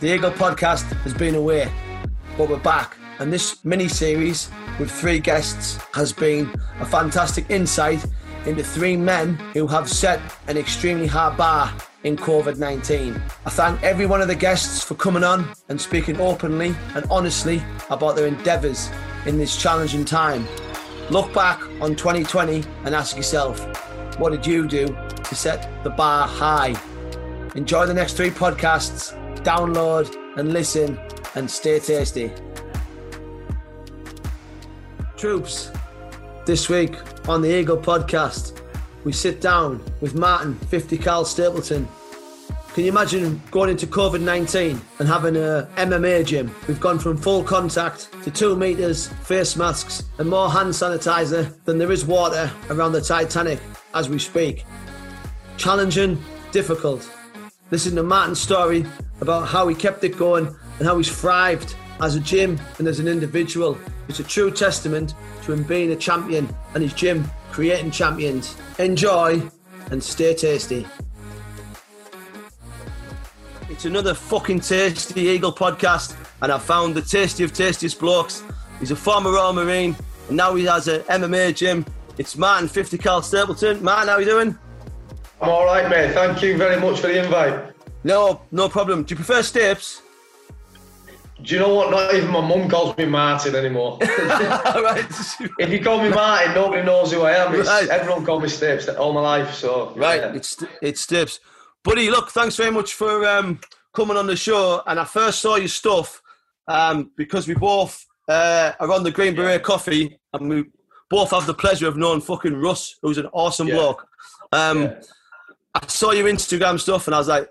The Eagle podcast has been away, but we're back. And this mini series with three guests has been a fantastic insight into three men who have set an extremely high bar in COVID 19. I thank every one of the guests for coming on and speaking openly and honestly about their endeavours in this challenging time. Look back on 2020 and ask yourself, what did you do to set the bar high? Enjoy the next three podcasts, download and listen, and stay tasty. Troops, this week on the Eagle podcast, we sit down with Martin 50 Cal Stapleton. Can you imagine going into COVID 19 and having a MMA gym? We've gone from full contact to two metres, face masks, and more hand sanitizer than there is water around the Titanic as we speak. Challenging, difficult. Listen to Martin's story about how he kept it going and how he's thrived as a gym and as an individual. It's a true testament to him being a champion and his gym creating champions. Enjoy and stay tasty. It's another fucking tasty Eagle podcast, and I found the tasty of tastiest blokes. He's a former Royal Marine, and now he has a MMA gym. It's Martin 50 Cal Stapleton. Martin, how are you doing? I'm all right, mate. Thank you very much for the invite. No, no problem. Do you prefer Stapes? Do you know what? Not even my mum calls me Martin anymore. right. if you call me Martin, nobody knows who I am. Right. Everyone called me Stapes all my life. So Right, yeah. it's it's Stapes. Buddy, look, thanks very much for um, coming on the show. And I first saw your stuff um, because we both uh, are on the Green Beret Coffee, and we both have the pleasure of knowing fucking Russ, who's an awesome Yeah. bloke. Um, Yeah. I saw your Instagram stuff, and I was like,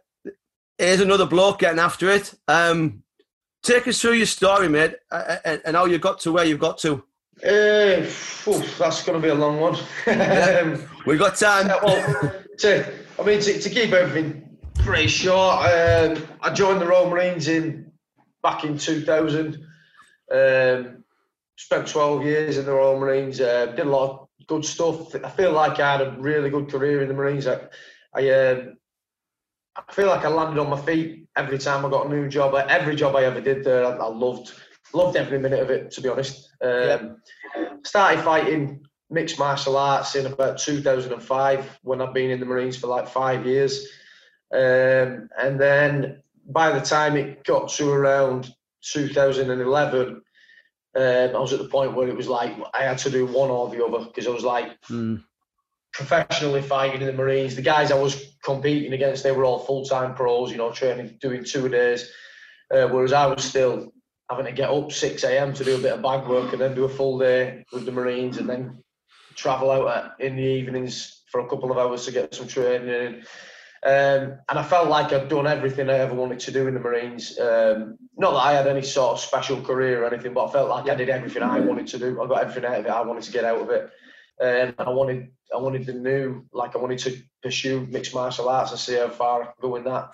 "Here's another bloke getting after it." Um, take us through your story, mate, uh, and, and how you got to where you've got to. Eh, phew, that's going to be a long one. um, We got time. Yeah, well, to, I mean, to, to keep everything pretty short, um, I joined the Royal Marines in back in 2000. Um, spent 12 years in the Royal Marines. Uh, did a lot of good stuff. I feel like I had a really good career in the Marines. I, I, um, I feel like I landed on my feet every time I got a new job. Every job I ever did there, I, I loved loved every minute of it. To be honest, um, started fighting mixed martial arts in about 2005 when I've been in the Marines for like five years. Um, and then by the time it got to around 2011, um, I was at the point where it was like I had to do one or the other because I was like Mm, professionally fighting in the Marines. The guys I was competing against, they were all full time pros, you know, training, doing two days. Uh, whereas I was still having to get up 6 a.m. to do a bit of bag work and then do a full day with the Marines and then travel out in the evenings for a couple of hours to get some training. Um, and I felt like I'd done everything I ever wanted to do in the Marines. Um, not that I had any sort of special career or anything, but I felt like I did everything I wanted to do. I got everything out of it I wanted to get out of it. Um, I wanted, I wanted the new, like I wanted to pursue mixed martial arts and see how far I could go in that.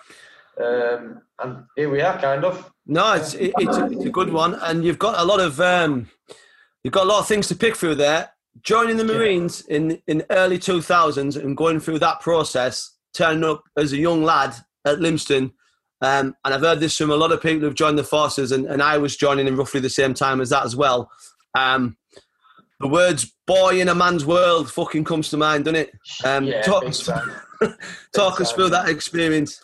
Um, and here we are, kind of. No, it's it, it's, a, it's a good one, and you've got a lot of um, you've got a lot of things to pick through there. Joining the Yeah. Marines in in early two thousands and going through that process, turning up as a young lad at Lympstone, um, and I've heard this from a lot of people who've joined the forces, and, and I was joining in roughly the same time as that as well. Um, the words "boy in a man's world" fucking comes to mind, doesn't it? Um, yeah, talk us, talk us through that experience.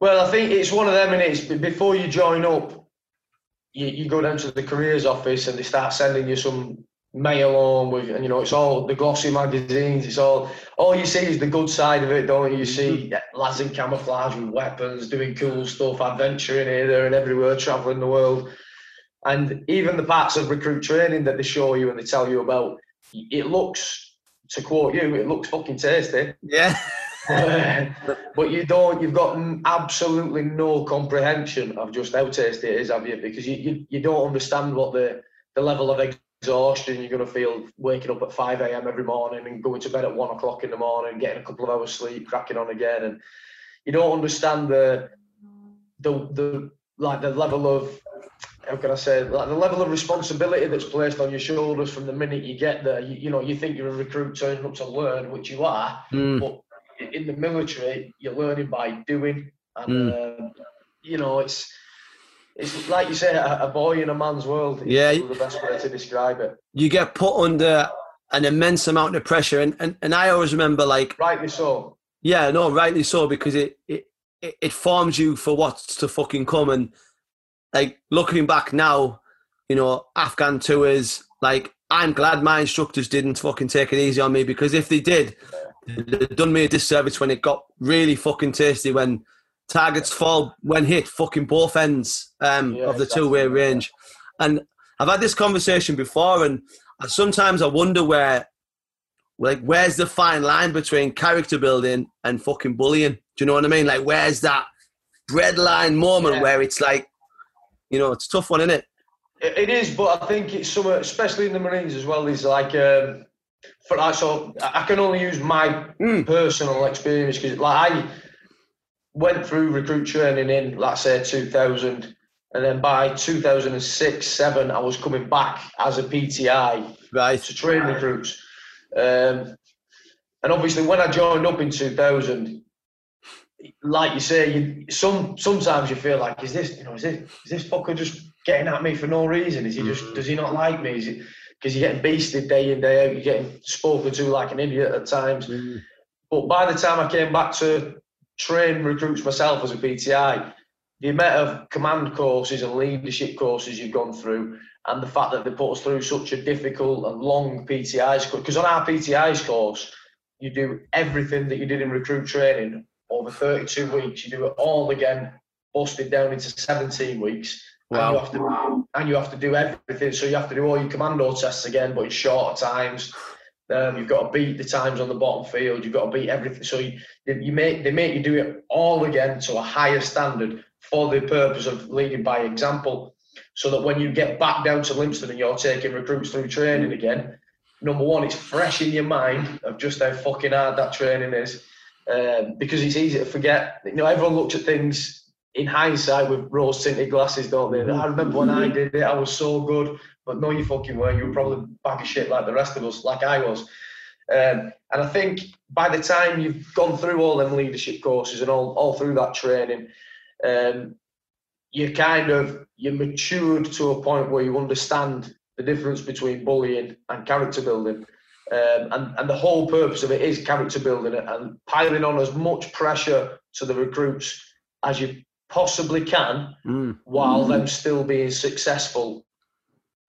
Well, I think it's one of them, and it's before you join up, you, you go down to the careers office and they start sending you some mail on with, and you know, it's all the glossy magazines. It's all all you see is the good side of it, don't you? You see lads in camouflage with weapons, doing cool stuff, adventuring here, there, and everywhere, traveling the world. And even the parts of recruit training that they show you and they tell you about, it looks, to quote you, it looks fucking tasty. Yeah, but you don't. You've got absolutely no comprehension of just how tasty it is, have you? Because you, you, you don't understand what the the level of exhaustion you're going to feel waking up at 5 a.m. every morning and going to bed at one o'clock in the morning, getting a couple of hours sleep, cracking on again, and you don't understand the the the like the level of how can I say like the level of responsibility that's placed on your shoulders from the minute you get there. You, you know, you think you're a recruit turning up to learn, which you are, Mm. but in the military, you're learning by doing. And uh, you know, it's it's like you say, a, a boy in a man's world. Yeah, the best way to describe it. You get put under an immense amount of pressure, and and, and I always remember like rightly so. Yeah, no, rightly so because it it it forms you for what's to fucking come, and like looking back now, you know, Afghan tours, like I'm glad my instructors didn't fucking take it easy on me because if they did, they'd done me a disservice when it got really fucking tasty when targets fall when hit fucking both ends um, yeah, of the exactly. two-way range. And I've had this conversation before, and sometimes I wonder where, like, where's the fine line between character building and fucking bullying? Do you know what I mean? Like, where's that bread line moment yeah. where it's like, you know, it's tough one, isn't it? It is, but I think it's some, especially in the Marines as well. Is like, um, for that, so I can only use my mm. personal experience because, like, I went through recruit training in, let's say, 2000. And then by 2006, seven, I was coming back as a PTI right. to train recruits. Um, and obviously, when I joined up in 2000, like you say, you, some sometimes you feel like, is this, you know, is this, is this fucker just getting at me for no reason? Is he just, does he not like me? Is it because you're getting beasted day in day out? You're getting spoken to like an idiot at times. Mm. But by the time I came back to train recruits myself as a PTI, the amount of command courses and leadership courses you've gone through, and the fact that they put us through such a difficult and long PTIs course. Because on our PTIs course, you do everything that you did in recruit training over 32 weeks. You do it all again, busted down into 17 weeks. Wow. And you have to and you have to do everything. So you have to do all your commando tests again, but in shorter times. Um, you've got to beat the times on the bottom field. You've got to beat everything. So you, you make they make you do it all again to a higher standard for the purpose of leading by example. So that when you get back down to Lympstone and you're taking recruits through training again, number one, it's fresh in your mind of just how fucking hard that training is. Um, because it's easy to forget. You know, everyone looks at things in hindsight with rose tinted glasses, don't they? I remember when I did it, I was so good. But no, you fucking were. You were probably bag of shit like the rest of us, like I was. Um, and I think by the time you've gone through all them leadership courses and all, all through that training, um, you kind of you're matured to a point where you understand the difference between bullying and character building. Um, and, and the whole purpose of it is character building and piling on as much pressure to the recruits as you possibly can mm. while mm. them still being successful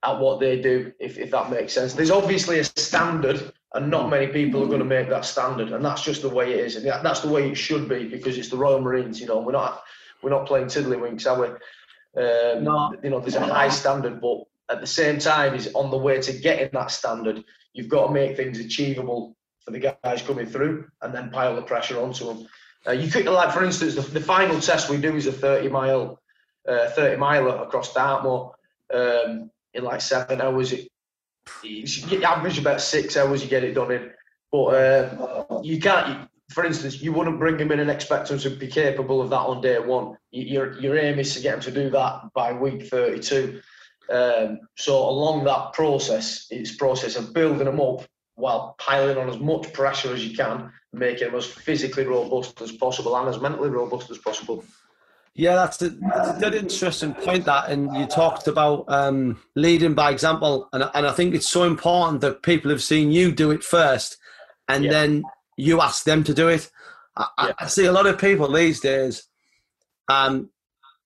at what they do, if, if that makes sense. There's obviously a standard, and not many people are going to make that standard, and that's just the way it is, and that's the way it should be because it's the Royal Marines. You know, we're not we're not playing tiddlywinks, are we? Um, no. You know, there's a high standard, but at the same time, is on the way to getting that standard. You've got to make things achievable for the guys coming through, and then pile the pressure onto them. Uh, you could, like, for instance, the, the, final test we do is a 30 mile, uh, 30 miler across Dartmoor. Um, in like seven hours. It, you average about six hours, you get it done in. But uh, you can't. You, for instance, you wouldn't bring him in and expect him to be capable of that on day one. Your your aim is to get him to do that by week 32. Um, so along that process, it's process of building them up while piling on as much pressure as you can, making them as physically robust as possible and as mentally robust as possible. Yeah, that's a, that's interesting point. That, and you talked about um, leading by example, and and I think it's so important that people have seen you do it first, and yeah. then you ask them to do it. I, yeah. I, see a lot of people these days, um,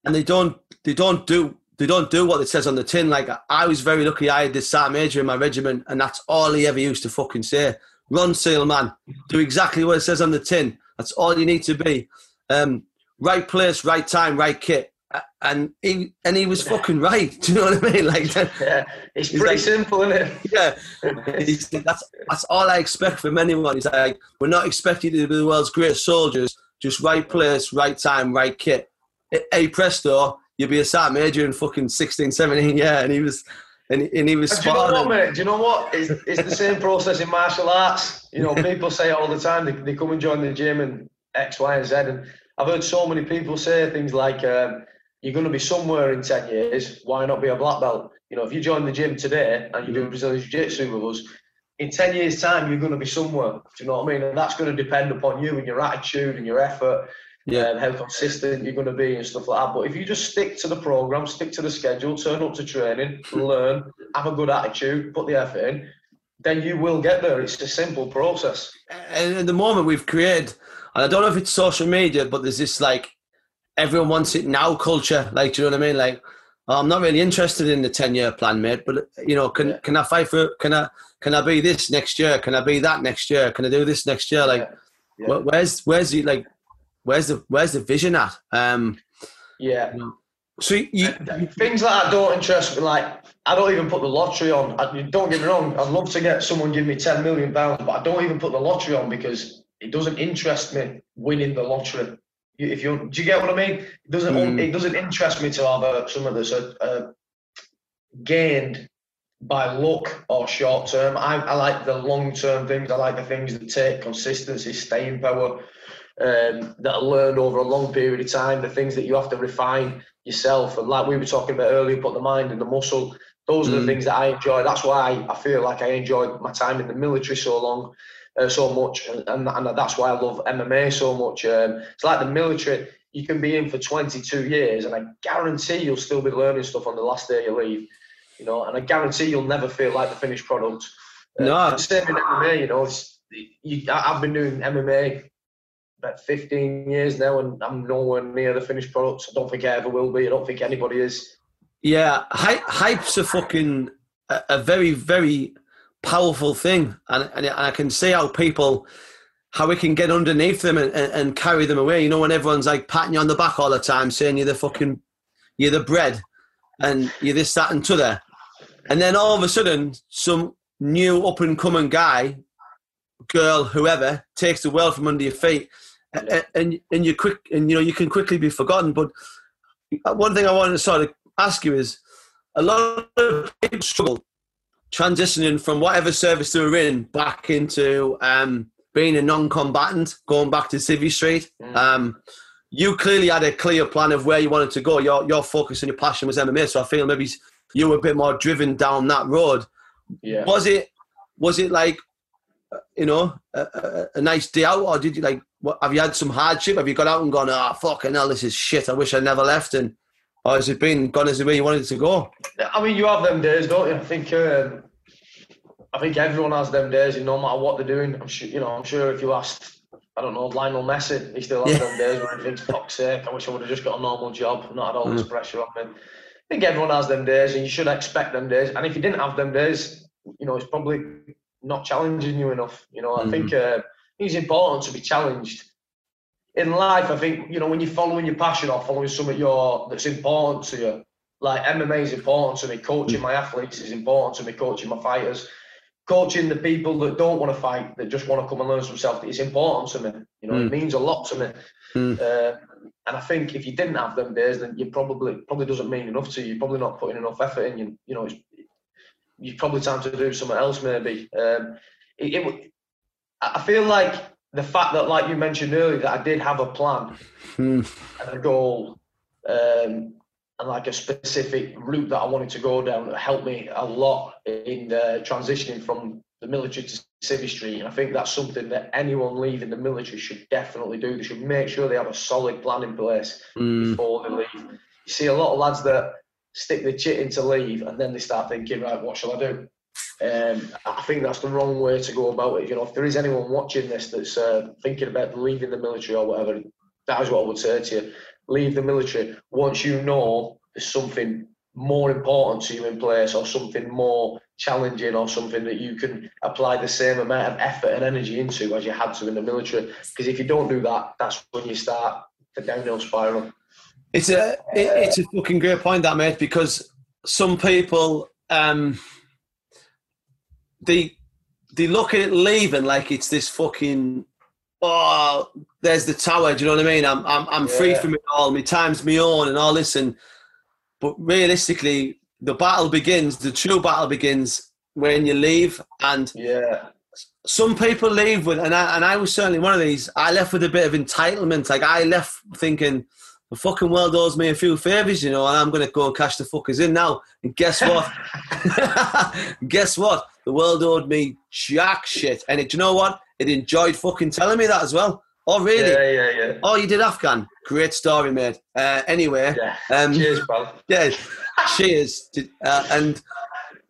and they don't they don't do they don't do what it says on the tin. Like I was very lucky, I had this sergeant major in my regiment, and that's all he ever used to fucking say. Run, seal man, do exactly what it says on the tin. That's all you need to be. Um, right place, right time, right kit. And he and he was fucking right. Do you know what I mean? Like, yeah, it's pretty like, simple, isn't it? Yeah, that's that's all I expect from anyone. He's like, we're not expecting you to be the world's greatest soldiers. Just right place, right time, right kit. Hey presto, you'll be a sat major in fucking 16, 17, yeah. And he was, and, and he was. Do you know what, mate? Do you know what? It's, it's the same process in martial arts. You know, people say all the time they, they come and join the gym and X, Y, and Z, and I've heard so many people say things like, um, "You're going to be somewhere in ten years. Why not be a black belt?" You know, if you join the gym today and you're doing Brazilian Jiu-Jitsu with us, in ten years' time you're going to be somewhere. Do you know what I mean? And that's going to depend upon you and your attitude and your effort. Yeah. Um, how consistent you're going to be and stuff like that. But if you just stick to the program, stick to the schedule, turn up to training, learn, have a good attitude, put the effort in, then you will get there. It's a simple process. And at the moment, we've created, and I don't know if it's social media, but there's this like everyone wants it now culture. Like, do you know what I mean? Like, oh, I'm not really interested in the ten year plan, mate. But you know, can yeah. can I fight for? Can I can I be this next year? Can I be that next year? Can I do this next year? Like, yeah. Yeah. where's where's the like where's the where's the vision at? Um, yeah. You know, so you, things like that don't interest me. Like I don't even put the lottery on. I, don't get me wrong. I'd love to get someone give me ten million pounds, but I don't even put the lottery on because it doesn't interest me winning the lottery. If you do you get what I mean? It doesn't. Mm. It doesnething interest me to have a, some of this uh, gained by luck or short term. I, I like the long term things. I like the things that take consistency, staying power, um, that are learned over a long period of time. The things that you have to refine yourself, and like we were talking about earlier, put the mind and the muscle. Those are the mm. things that I enjoy. That's why I feel like I enjoyed my time in the military so long, uh, so much, and, and, and, that's why I love MMA so much. Um, it's like the military. You can be in for 22 years, and I guarantee you'll still be learning stuff on the last day you leave you know, and I guarantee you'll never feel like the finished product. Uh, no, same in MMA, you know. You, I've been doing MMA about 15 years now, and I'm nowhere near the finished product. I don't think I ever will be. I don't think anybody is. Yeah, hype, hype's a fucking a, a very very powerful thing, and, and I can see how people how we can get underneath them and, and, and, carry them away. You know, when everyone's like patting you on the back all the time, saying you're the fucking you're the bread, and you're this, that, and t'other. And then all of a sudden, some new up and coming guy, girl, whoever, takes the world from under your feet, and, and and you quick and you know you can quickly be forgotten. But one thing I wanted to sort of ask you is, a lot of people struggle transitioning from whatever service they were in back into um, being a non-combatant, going back to Civvy Street. Mm. Um, you clearly had a clear plan of where you wanted to go. Your your focus and your passion was MMA, so I feel maybe you were a bit more driven down that road. Yeah. Was it was it like you know a, a, a nice day out, or did you like what, have you had some hardship? Have you got out and gone, oh fucking hell, this is shit. I wish I never left, and or has it been gone as the way you wanted it to go? I mean, you have them days, don't you? I think. Um, I think everyone has them days, and no matter what they're doing, I'm sure you know. I'm sure if you asked I don't know, Lionel Messi, he still has yeah. them days where he thinks, fuck's sake, I wish I would have just got a normal job, not had all this mm. pressure on me. I think everyone has them days and you should expect them days. And if you didn't have them days, you know, it's probably not challenging you enough. You know, I mm-hmm. think uh, it's important to be challenged. In life, I think, you know, when you're following your passion or following something your that's important to you, like MMA is important to me, coaching mm. my athletes is important to me, coaching my fighters coaching the people that don't want to fight, that just want to come and learn some self, it's important to me. You know, mm. it means a lot to me. Mm. Uh, and I think if you didn't have them days, then you probably probably doesn't mean enough to you. You're probably not putting enough effort in. You, you know, it's, you probably time to do something else maybe. Um, it, it, I feel like the fact that, like you mentioned earlier, that I did have a plan mm. and a goal. Um, and like a specific route that I wanted to go down helped me a lot in uh, transitioning from the military to Civvy Street. And I think that's something that anyone leaving the military should definitely do. They should make sure they have a solid plan in place mm. before they leave. You see a lot of lads that stick the chit in to leave and then they start thinking, right, what shall I do? Um, I think that's the wrong way to go about it. You know, if there is anyone watching this that's uh, thinking about leaving the military or whatever, that is what I would say to you leave the military once you know there's something more important to you in place or something more challenging or something that you can apply the same amount of effort and energy into as you had to in the military. Because if you don't do that, that's when you start the downhill spiral. It's a it, it's a fucking great point that mate because some people um they they look at it leaving like it's this fucking oh, there's the tower. Do you know what I mean? I'm I'm, I'm yeah. free from it all. My time's me own and all this. And but realistically, the battle begins. The true battle begins when you leave. And yeah, some people leave with, and I and I was certainly one of these. I left with a bit of entitlement. Like I left thinking. The fucking world owes me a few favours, you know, and I'm going to go and cash the fuckers in now. And guess what? guess what? The world owed me jack shit. And it, do you know what? it enjoyed fucking telling me that as well. Oh, really? Yeah, yeah, yeah. Oh, you did Afghan. Great story, mate. Uh, anyway, Yeah. um, Cheers, pal. yeah, cheers. Uh, and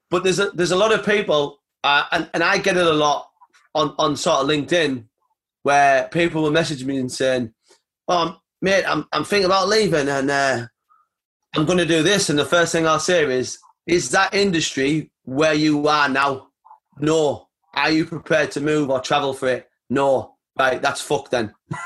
but there's a there's a lot of people, uh, and and I get it a lot on on sort of LinkedIn, where people will message me and saying, "Oh, mate, I'm I'm thinking about leaving, and uh, I'm going to do this." And the first thing I'll say is, "Is that industry where you are now? No. Are you prepared to move or travel for it? No. Right, that's fucked then.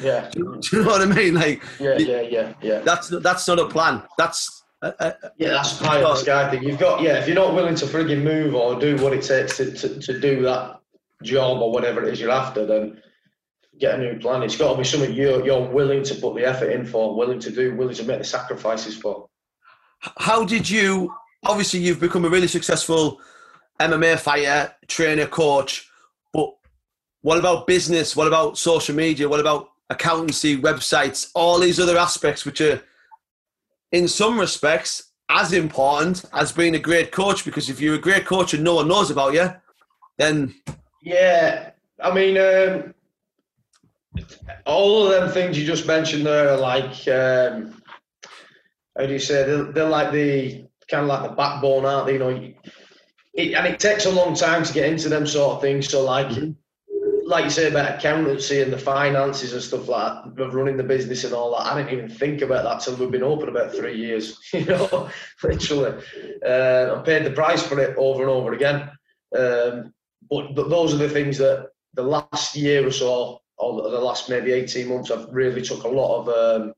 Yeah, Do you know what I mean? Like, yeah, yeah, yeah, yeah. that's that's not a plan. That's uh, uh, Yeah, that's pie in the sky thing. You've got, yeah, if you're not willing to frigging move or do what it takes to, to, to do that job or whatever it is you're after, then get a new plan. It's got to be something you're, you're willing to put the effort in for, willing to do, willing to make the sacrifices for. how did you obviously you've become a really successful MMA fighter, trainer, coach, but what about business? What about social media? What about accountancy, websites, all these other aspects which are in some respects as important as being a great coach because if you're a great coach and no one knows about you, then Yeah, I mean, um, all of them things you just mentioned there are like, um, how do you say? They're, they're like the kind of like the backbone, aren't they? You know, it, and it takes a long time to get into them sort of things. So, like, like you say about accountancy and the finances and stuff like that, of running the business and all that. I didn't even think about that till we've been open about three years. You know, literally, uh, I paid the price for it over and over again. Um, but, but those are the things that the last year or so, or the last maybe eighteen months, I've really took a lot of um,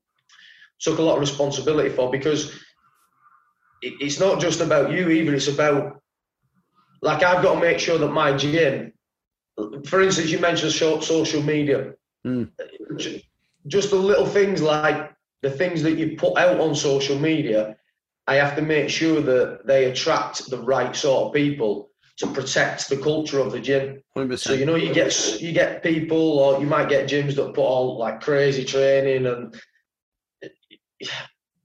took a lot of responsibility for because it, it's not just about you either. It's about like I've got to make sure that my gym, for instance, you mentioned so- social media, Mm. Just the little things like the things that you put out on social media. I have to make sure that they attract the right sort of people to protect the culture of the gym. 100%. So you know, you get you get people, or you might get gyms that put all like crazy training, and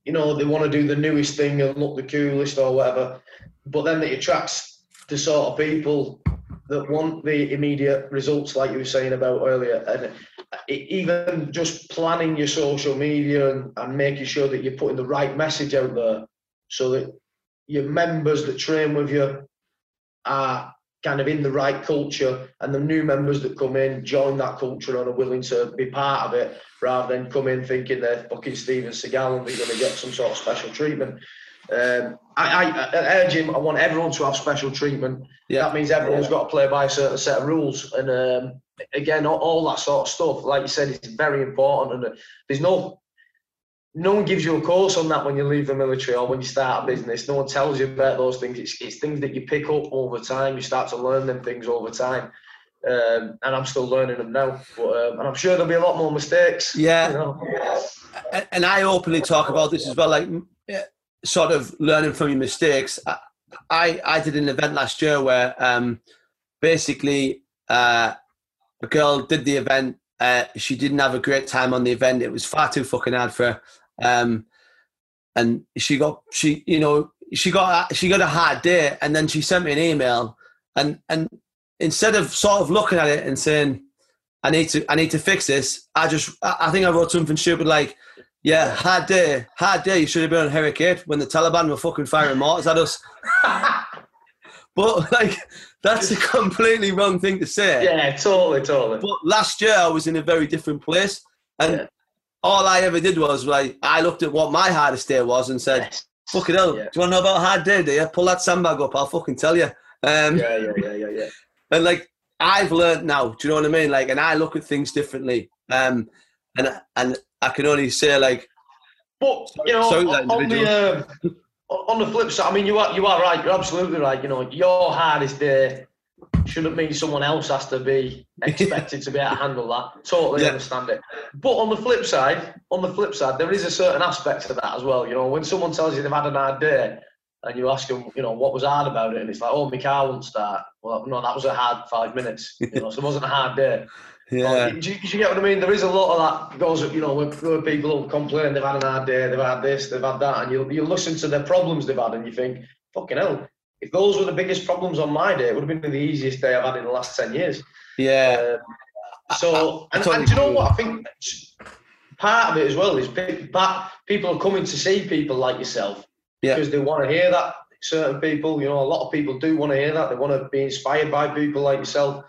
you know they want to do the newest thing and look the coolest or whatever. But then it attracts the sort of people that want the immediate results, like you were saying about earlier. And it, even just planning your social media and, and making sure that you're putting the right message out there, so that your members that train with you are kind of in the right culture and the new members that come in join that culture and are willing to be part of it rather than come in thinking they're fucking Steven Seagal and they're going to get some sort of special treatment. Um, I, I, at our gym, I want everyone to have special treatment. Yeah. That means everyone's got to play by a certain set of rules. And um, again, all, all that sort of stuff, like you said, it's very important. And there's no no one gives you a course on that when you leave the military or when you start a business. No one tells you about those things. It's, it's things that you pick up over time. You start to learn them things over time. Um, and I'm still learning them now. But, um, and I'm sure there'll be a lot more mistakes. Yeah. You know? and- and I openly talk about this as well, like sort of learning from your mistakes. I I, I did an event last year where um, basically uh, a girl did the event. Uh, she didn't have a great time on the event. It was far too fucking hard for her, um, and she got she you know she got she got a hard day, and then she sent me an email, and and instead of sort of looking at it and saying. I need to I need to fix this. I just I think I wrote something stupid like, yeah, hard day, hard day. You should have been on Herrick 8 when the Taliban were fucking firing mortars at us. but like, that's a completely wrong thing to say. yeah, totally, totally. But last year I was in a very different place, and Yeah. All I ever did was like I looked at what my hardest day was and said, Yes. "Fuck it hell, Yeah. do you want to know about a hard day? Do you pull that sandbag up? I'll fucking tell you." Um, Yeah, yeah, yeah, yeah, yeah. and like I've learned now, do you know what I mean? Like, and I look at things differently. Um, and and I can only say like, But you know, Sorry, that on the um, on the flip side, I mean, you are you are right. You're absolutely right. You know, your hardest day shouldn't mean someone else has to be expected to be able to handle that. Totally Yeah. understand it. But on the flip side, on the flip side, there is a certain aspect to that as well. You know, when someone tells you they've had an hard day. And you ask them, you know, what was hard about it, and it's like, oh, my car won't start. Well, no, that was a hard five minutes. You know, so it wasn't a hard day. yeah, Do you, do you get what I mean? There is a lot of that goes, you know, when, people will complain they've had an hard day, they've had this, they've had that, and you you listen to the problems they've had, and you think, fucking hell, if those were the biggest problems on my day, it would have been the easiest day I've had in the last ten years. yeah. Uh, So, and, and do you know what? I think part of it as well is people are coming to see people like yourself yeah. because they want to hear that. Certain people, you know, a lot of people do want to hear that. They want to be inspired by people like yourself.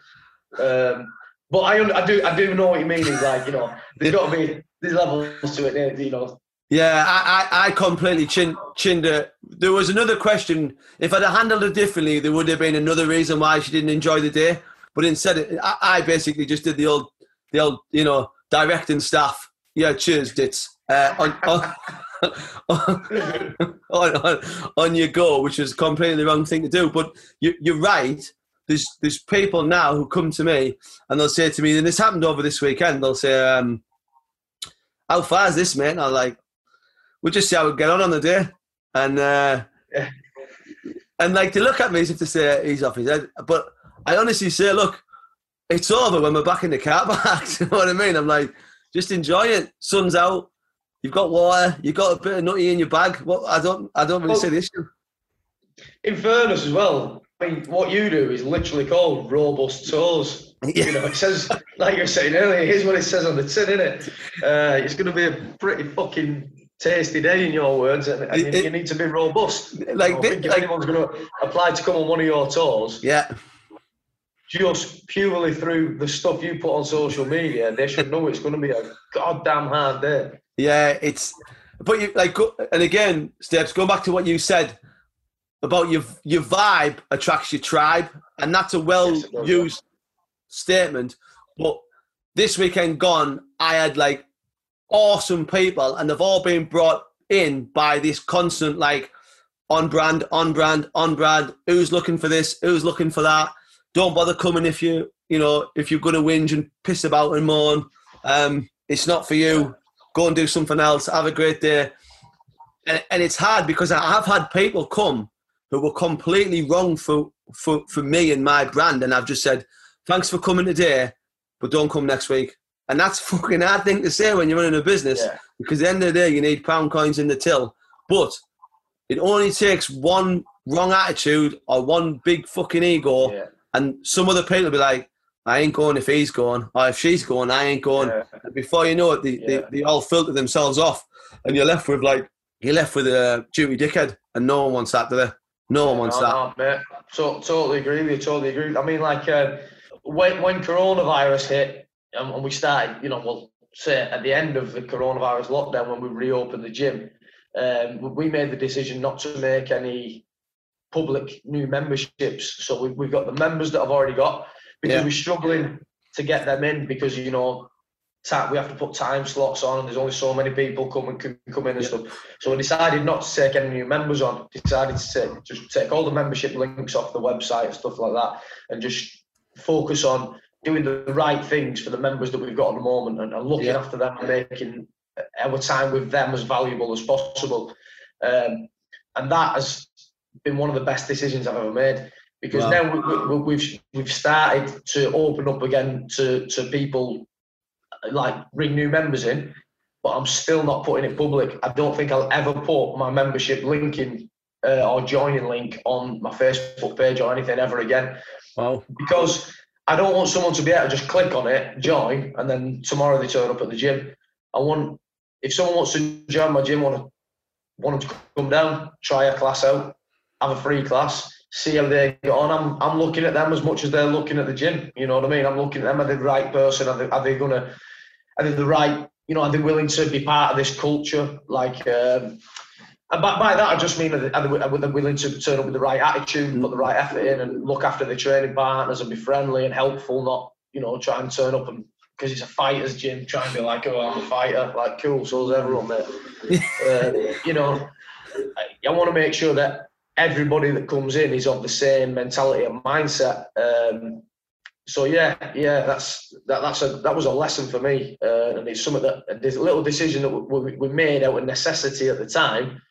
Um, but I, I do, I do know what you mean. Is like, you know, there's got to be there's levels to it. You know, yeah, I, I, I completely chin, chinned it. There was another question. If I'd handled it differently, there would have been another reason why she didn't enjoy the day. But instead, I, I basically just did the old, the old, you know, directing staff. Yeah, cheers, dits. Uh, on, on, on, on, on your go, which is completely the wrong thing to do. But you, you're right. There's there's people now who come to me and they'll say to me, and this happened over this weekend. They'll say, um, "How far is this, man?" I'm like, we'll just see how we get on on the day. And uh, yeah. and like to look at me as if to say he's off his head. But I honestly say, look, it's over when we're back in the car park. you know what I mean? I'm like, just enjoy it. Sun's out. You've got water. You've got a bit of nutty in your bag. Well, I don't, I don't really well, see the issue. In fairness, as well, I mean, what you do is literally called robust toes. Yeah. You know, it says, like you were saying earlier, here's what it says on the tin, isn't it? Uh, it's going to be a pretty fucking tasty day in your words, and, it, you need to be robust. Like, if like, anyone's going to apply to come on one of your tours, yeah, just purely through the stuff you put on social media, they should know it's going to be a goddamn hard day. Yeah, it's. But you like, and again, steps. Go back to what you said about your your vibe attracts your tribe, and that's a well yes, used statement. But this weekend gone, I had like awesome people, and they've all been brought in by this constant like on brand, on brand, on brand. Who's looking for this? Who's looking for that? Don't bother coming if you you know if you're to whinge and piss about and moan. Um, it's not for you. Go and do something else. Have a great day. And, and it's hard because I have had people come who were completely wrong for, for, for me and my brand, and I've just said, "Thanks for coming today, but don't come next week." And that's fucking hard thing to say when you're running a business yeah. because at the end of the day, you need pound coins in the till. But it only takes one wrong attitude or one big fucking ego, yeah. and some other people will be like, I ain't going if he's going, or if she's going, I ain't going. Yeah. And before you know it, they, they, they, all filter themselves off, and you're left with like, you're left with a duty dickhead, and no one wants that, do they? No one wants no, that. No, mate. So, totally agree with you, totally agree. I mean, like, uh, when, when coronavirus hit, and, and we started, you know, well, say at the end of the coronavirus lockdown when we reopened the gym, um, we made the decision not to make any public new memberships. So we, we've got the members that I've already got because yeah. we're struggling to get them in because you know we have to put time slots on and there's only so many people come and can come in and yeah. stuff. So we decided not to take any new members on. Decided to take, just take all the membership links off the website and stuff like that and just focus on doing the right things for the members that we've got at the moment and, and looking yeah. after them and making our time with them as valuable as possible. Um, and that has been one of the best decisions I've ever made because wow. now we, we, we've we've started to open up again to to people like bring new members in, but I'm still not putting it public. I don't think I'll ever put my membership link in uh, or joining link on my Facebook page or anything ever again. Wow. Because I don't want someone to be able to just click on it, join, and then tomorrow they turn up at the gym. I want if someone wants to join my gym, want to want them to come down, try a class out, have a free class, see how they get on. I'm I'm looking at them as much as they're looking at the gym. You know what I mean? I'm looking at them. Are they the right person? Are they, are they gonna? Are they the right? You know, are they willing to be part of this culture? Like, um, and by, by that I just mean are they, are they willing to turn up with the right attitude, put the right effort in, and look after their training partners and be friendly and helpful, not you know try and turn up and because it's a fighter's gym, try and be like, oh, I'm a fighter, like cool, so's everyone there. uh, you know, I, I want to make sure that everybody that comes in is of the same mentality and mindset. Um, so yeah, yeah, that's that, that's a that was a lesson for me, uh, and it's something that a little decision that we, we made out of necessity at the time,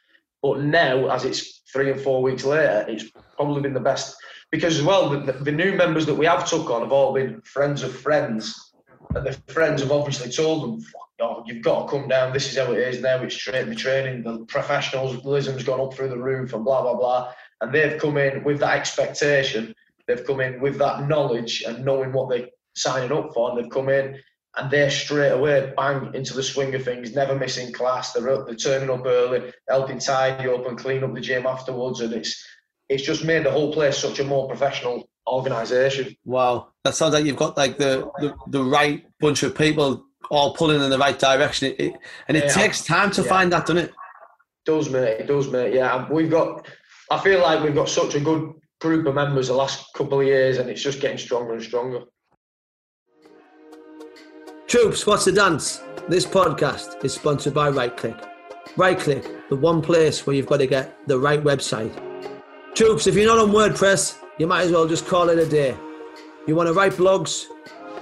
but now as it's three and four weeks later, it's probably been the best because as well the, the new members that we have took on have all been friends of friends, and the friends have obviously told them, oh, you've got to come down. This is how it is now. It's straight the training. The professionalism's gone up through the roof, and blah blah blah. And they've come in with that expectation they've come in with that knowledge and knowing what they're signing up for, and they've come in and they're straight away bang into the swing of things, never missing class. They're, up, they're turning up early, helping tidy up and clean up the gym afterwards, and it's it's just made the whole place such a more professional organisation. Wow, that sounds like you've got like the the, the right bunch of people all pulling in the right direction. It, it, and it yeah, takes time to yeah. find that, doesn't it? Does mate, it does mate. Yeah, we've got. I feel like we've got such a good group of members the last couple of years, and it's just getting stronger and stronger. Troops, what's the dance? This podcast is sponsored by RightClick. RightClick, the one place where you've got to get the right website. Troops, if you're not on WordPress, you might as well just call it a day. You want to write blogs,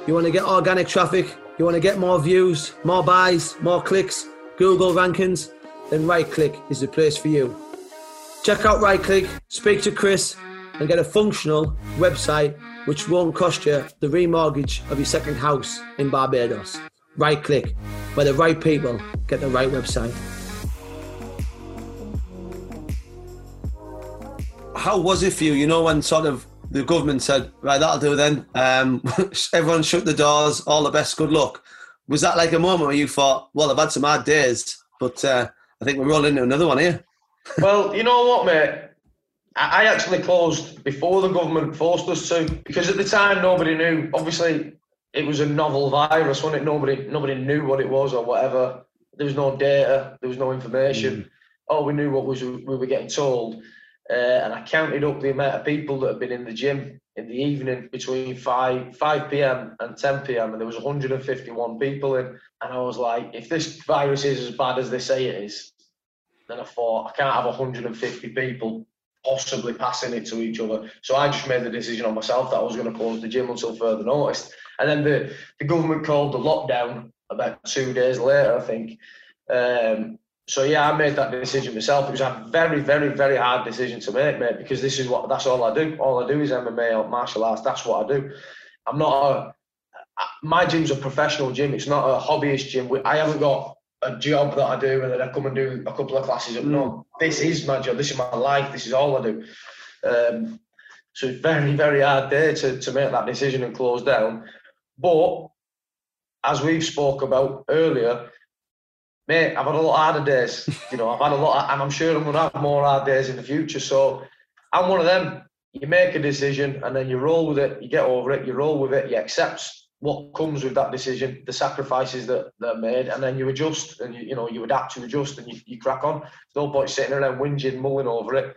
you want to get organic traffic, you want to get more views, more buys, more clicks, Google rankings, then RightClick is the place for you. Check out RightClick, speak to Chris, and get a functional website which won't cost you the remortgage of your second house in Barbados. Right click, where the right people get the right website. How was it for you? You know, when sort of the government said, right, that'll do then. Um, everyone shut the doors, all the best, good luck. Was that like a moment where you thought, well, I've had some hard days, but uh, I think we're rolling into another one here? well, you know what, mate? I actually closed before the government forced us to because at the time nobody knew. Obviously, it was a novel virus, wasn't it? Nobody nobody knew what it was or whatever. There was no data. There was no information. Mm. All we knew what was we were getting told. Uh, and I counted up the amount of people that had been in the gym in the evening between 5 5 p.m. and 10 p.m. and there was 151 people in. And I was like, if this virus is as bad as they say it is, then I thought I can't have 150 people possibly passing it to each other. So I just made the decision on myself that I was going to close the gym until further notice. And then the, the government called the lockdown about two days later, I think. Um, so yeah, I made that decision myself. It was a very, very, very hard decision to make, mate, because this is what that's all I do. All I do is MMA or martial arts. That's what I do. I'm not a my gym's a professional gym. It's not a hobbyist gym. I haven't got a job that I do and then I come and do a couple of classes. Mm. No, this is my job. This is my life. This is all I do. Um, so it's very, very hard day to, to make that decision and close down. But as we've spoke about earlier, mate, I've had a lot harder days. You know, I've had a lot, and I'm sure I'm going to have more hard days in the future. So I'm one of them. You make a decision and then you roll with it. You get over it. You roll with it. You accept what comes with that decision, the sacrifices that, that are made, and then you adjust and you, you know you adapt to adjust and you, you crack on. No point sitting around whinging, mulling over it.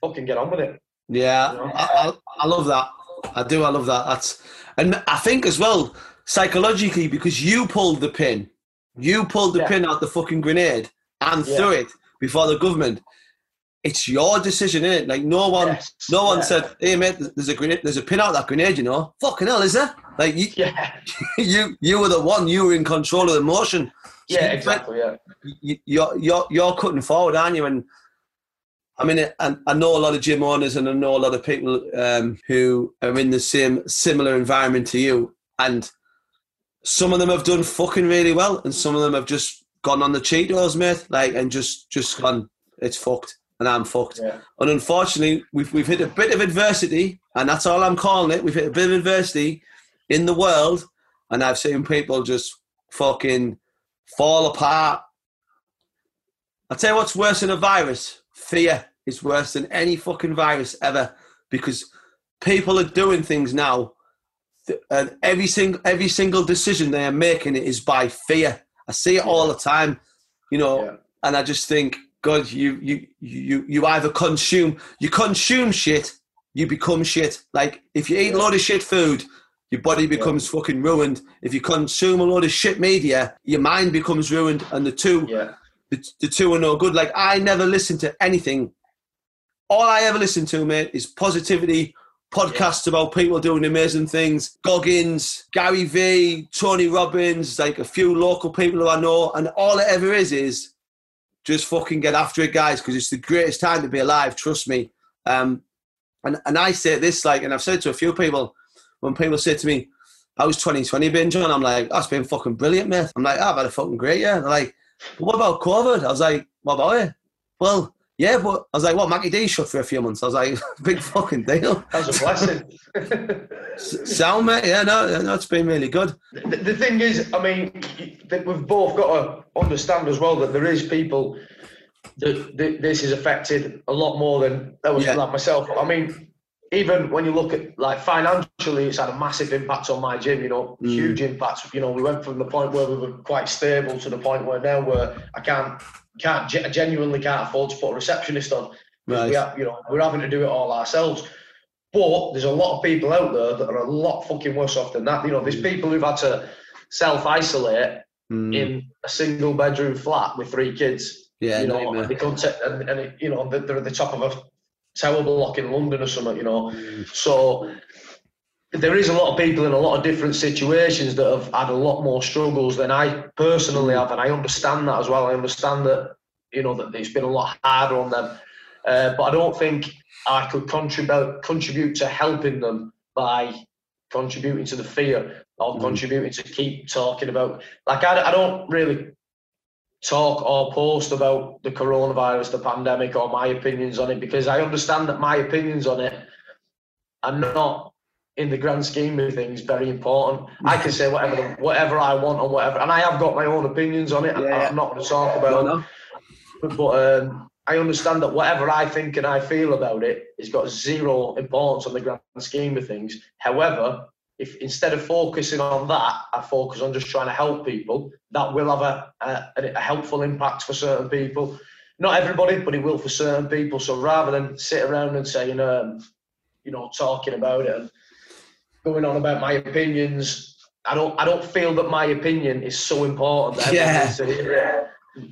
Fucking get on with it. Yeah, you know? I, I, I, love that. I do. I love that. That's and I think as well psychologically because you pulled the pin, you pulled the yeah. pin out the fucking grenade and yeah. threw it before the government it's your decision, is it? Like no one, yes. no one yeah. said, "Hey mate, there's a grenade, there's a pin out that grenade." You know, fucking hell, is there? Like you, yeah. you, you were the one. You were in control of the motion. So yeah, exactly. Yeah, you, you're you're you're cutting forward, aren't you? And I mean, I, I know a lot of gym owners, and I know a lot of people um, who are in the same similar environment to you, and some of them have done fucking really well, and some of them have just gone on the Cheetos, mate, like, and just just gone, it's fucked and I'm fucked. Yeah. And unfortunately, we've we've hit a bit of adversity, and that's all I'm calling it. We've hit a bit of adversity in the world, and I've seen people just fucking fall apart. I tell you what's worse than a virus. Fear is worse than any fucking virus ever, because people are doing things now, and every single every single decision they are making it is by fear. I see it all the time, you know, yeah. and I just think God, you you you you either consume you consume shit, you become shit. Like if you eat a lot of shit food, your body becomes yeah. fucking ruined. If you consume a lot of shit media, your mind becomes ruined, and the two yeah. the, the two are no good. Like I never listen to anything. All I ever listen to, mate, is positivity, podcasts yeah. about people doing amazing things. Goggins, Gary Vee, Tony Robbins, like a few local people who I know, and all it ever is is just fucking get after it, guys, because it's the greatest time to be alive. Trust me. Um, and and I say this like, and I've said to a few people when people say to me, "I was 2020 been John?" I'm like, "That's been fucking brilliant, mate." I'm like, oh, "I've had a fucking great year." They're like, what about COVID?" I was like, "What about it?" Well, Yeah, but I was like, what, Mackie D shut for a few months? I was like, big fucking deal. That was a blessing. Sound, mate. Yeah, no, no, it's been really good. The, the thing is, I mean, that we've both got to understand as well that there is people that, that this is affected a lot more than that was Yeah. like myself. I mean, even when you look at like financially, it's had a massive impact on my gym. You know, Mm. huge impact. You know, we went from the point where we were quite stable to the point where now where I can't can't ge- genuinely can't afford to put a receptionist on. Right. We have, you know, we're having to do it all ourselves. But there's a lot of people out there that are a lot fucking worse off than that. You know, there's people who've had to self isolate Mm, in a single bedroom flat with three kids. yeah, you know, nightmare. and they take, and, and it, you know they're at the top of a tower block in London or something. You know, Mm. so there is a lot of people in a lot of different situations that have had a lot more struggles than I personally have, and I understand that as well. I understand that you know that it's been a lot harder on them, uh, but I don't think I could contribute contribute to helping them by contributing to the fear or Mm. contributing to keep talking about. Like I, I don't really talk or post about the coronavirus, the pandemic, or my opinions on it because I understand that my opinions on it are not in the grand scheme of things very important. I can say whatever whatever I want and whatever, and I have got my own opinions on it. Yeah. I'm not going to talk about, no. but, but um, I understand that whatever I think and I feel about it has got zero importance on the grand scheme of things. However, if instead of focusing on that, I focus on just trying to help people, that will have a, a, a helpful impact for certain people. Not everybody, but it will for certain people. So rather than sit around and saying, um, you know, talking about it and going on about my opinions, I don't, I don't feel that my opinion is so important that Yeah. it.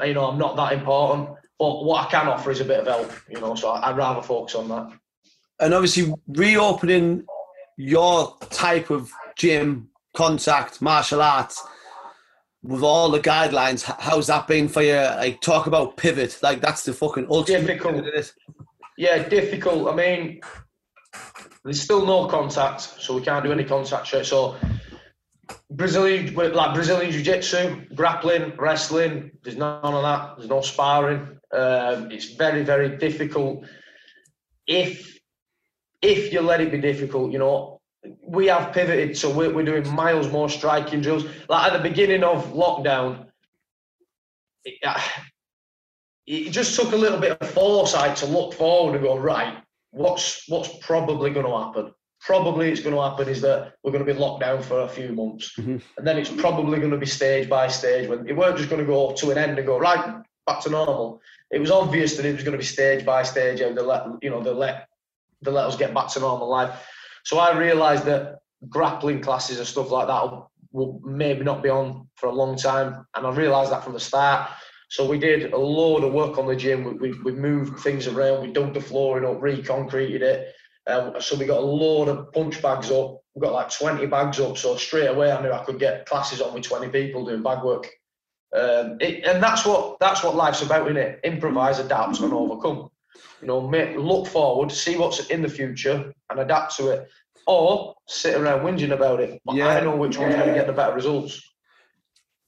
You know, I'm not that important. But what I can offer is a bit of help. You know, so I'd rather focus on that. and obviously reopening your type of gym contact martial arts with all the guidelines how's that been for you like talk about pivot like that's the fucking ultimate Difficult. Yeah, difficult. I mean, there's still no contact, so we can't do any contact straight. So Brazilian, like Brazilian jiu-jitsu, grappling, wrestling, there's none of that. There's no sparring. Um, it's very, very difficult. If if you let it be difficult, you know, we have pivoted, so we're, we're doing miles more striking drills. Like at the beginning of lockdown, it, uh, it just took a little bit of foresight to look forward and go right. What's what's probably going to happen? Probably it's going to happen is that we're going to be locked down for a few months, Mhm. and then it's probably going to be stage by stage. When it weren't just going to go to an end and go right back to normal. It was obvious that it was going to be stage by stage. How they let you know they let they let us get back to normal life. So I realised that grappling classes and stuff like that will, maybe not be on for a long time, and I realised that from the start. So we did a load of work on the gym. We, we, we moved things around. We dug the flooring up, reconcreted it. Um, so we got a load of punch bags up. We got like 20 bags up. So straight away, I knew I could get classes on with 20 people doing bag work. Um, it, and that's what that's what life's about, isn't it? Improvise, adapt, and overcome. You know, make, look forward, see what's in the future, and adapt to it. Or sit around whinging about it. But Yeah. I know which one's going to get the better results.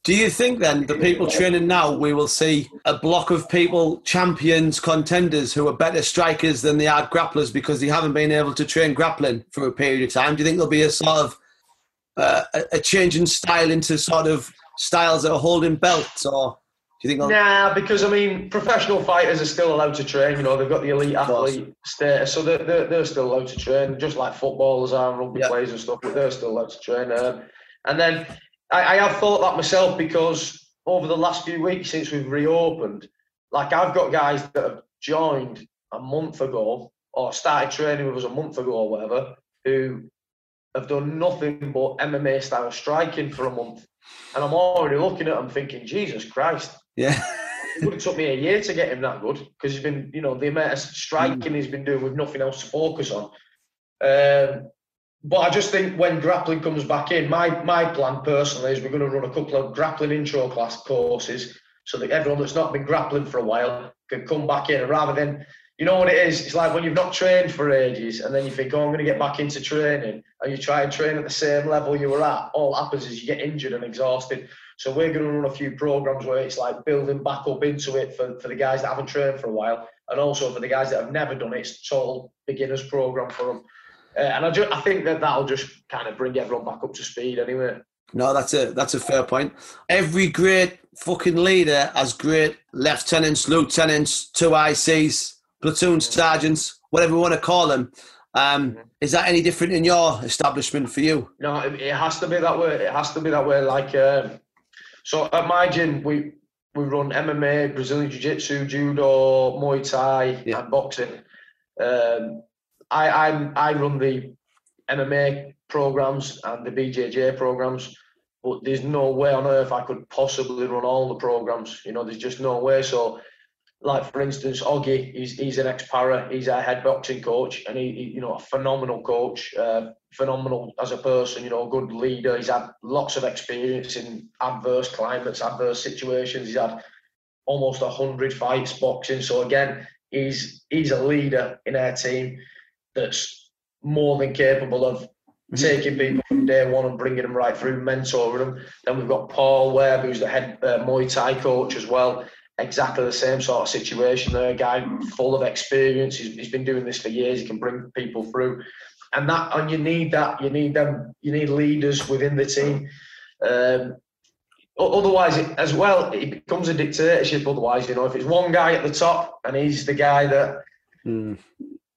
do you think then the people training now we will see a block of people champions contenders who are better strikers than they are grapplers because they haven't been able to train grappling for a period of time do you think there'll be a sort of uh, a, a change in style into sort of styles that are holding belts or do you think they'll- Nah, because I mean, professional fighters are still allowed to train. You know, they've got the elite athlete status, so they're, they're, they're still allowed to train, just like footballers are, rugby Yeah. players and stuff. But they're still allowed to train. Um, and then I, I have thought that myself because over the last few weeks since we've reopened, like I've got guys that have joined a month ago or started training with us a month ago or whatever, who have done nothing but MMA style striking for a month. And I'm already looking at them thinking, Jesus Christ, yeah it would have took me a year to get him that good because he's been, you know, the amount of striking he's been doing with nothing else to focus on. Um, but I just think when grappling comes back in, my my plan personally is we're going to run a couple of grappling intro class courses so that everyone that's not been grappling for a while can come back in, and rather than you know what it is? It's like when you've not trained for ages and then you think, oh, I'm going to get back into training and you try and train at the same level you were at. All happens is you get injured and exhausted. So we're going to run a few programs where it's like building back up into it for, for the guys that haven't trained for a while and also for the guys that have never done it. It's a total beginners program for them. Uh, and I, just, I think that that'll just kind of bring everyone back up to speed anyway. No, that's a that's a fair point. Every great fucking leader has great lieutenants, lieutenants, two ICs, platoon sergeants, whatever you want to call them. Um, mm-hmm. is that any different in your establishment for you? No, it, it has to be that way. It has to be that way. Like, um, so at my gym, we we run MMA, Brazilian Jiu Jitsu, Judo, Muay Thai, yeah. and boxing. Um, I, I I run the MMA programs and the BJJ programs, but there's no way on earth I could possibly run all the programs. You know, there's just no way. So like for instance, Oggy, he's, he's an ex-para, he's our head boxing coach, and he, he you know, a phenomenal coach, uh, phenomenal as a person, you know, a good leader. He's had lots of experience in adverse climates, adverse situations. He's had almost a hundred fights boxing. So again, he's he's a leader in our team that's more than capable of mm-hmm. taking people from day one and bringing them right through, mentoring them. Then we've got Paul Webb, who's the head uh, Muay Thai coach as well exactly the same sort of situation there. A guy full of experience. He's, he's been doing this for years. He can bring people through, and that and you need that. You need them. You need leaders within the team. Um, otherwise, it, as well, it becomes a dictatorship. Otherwise, you know, if it's one guy at the top and he's the guy that mm.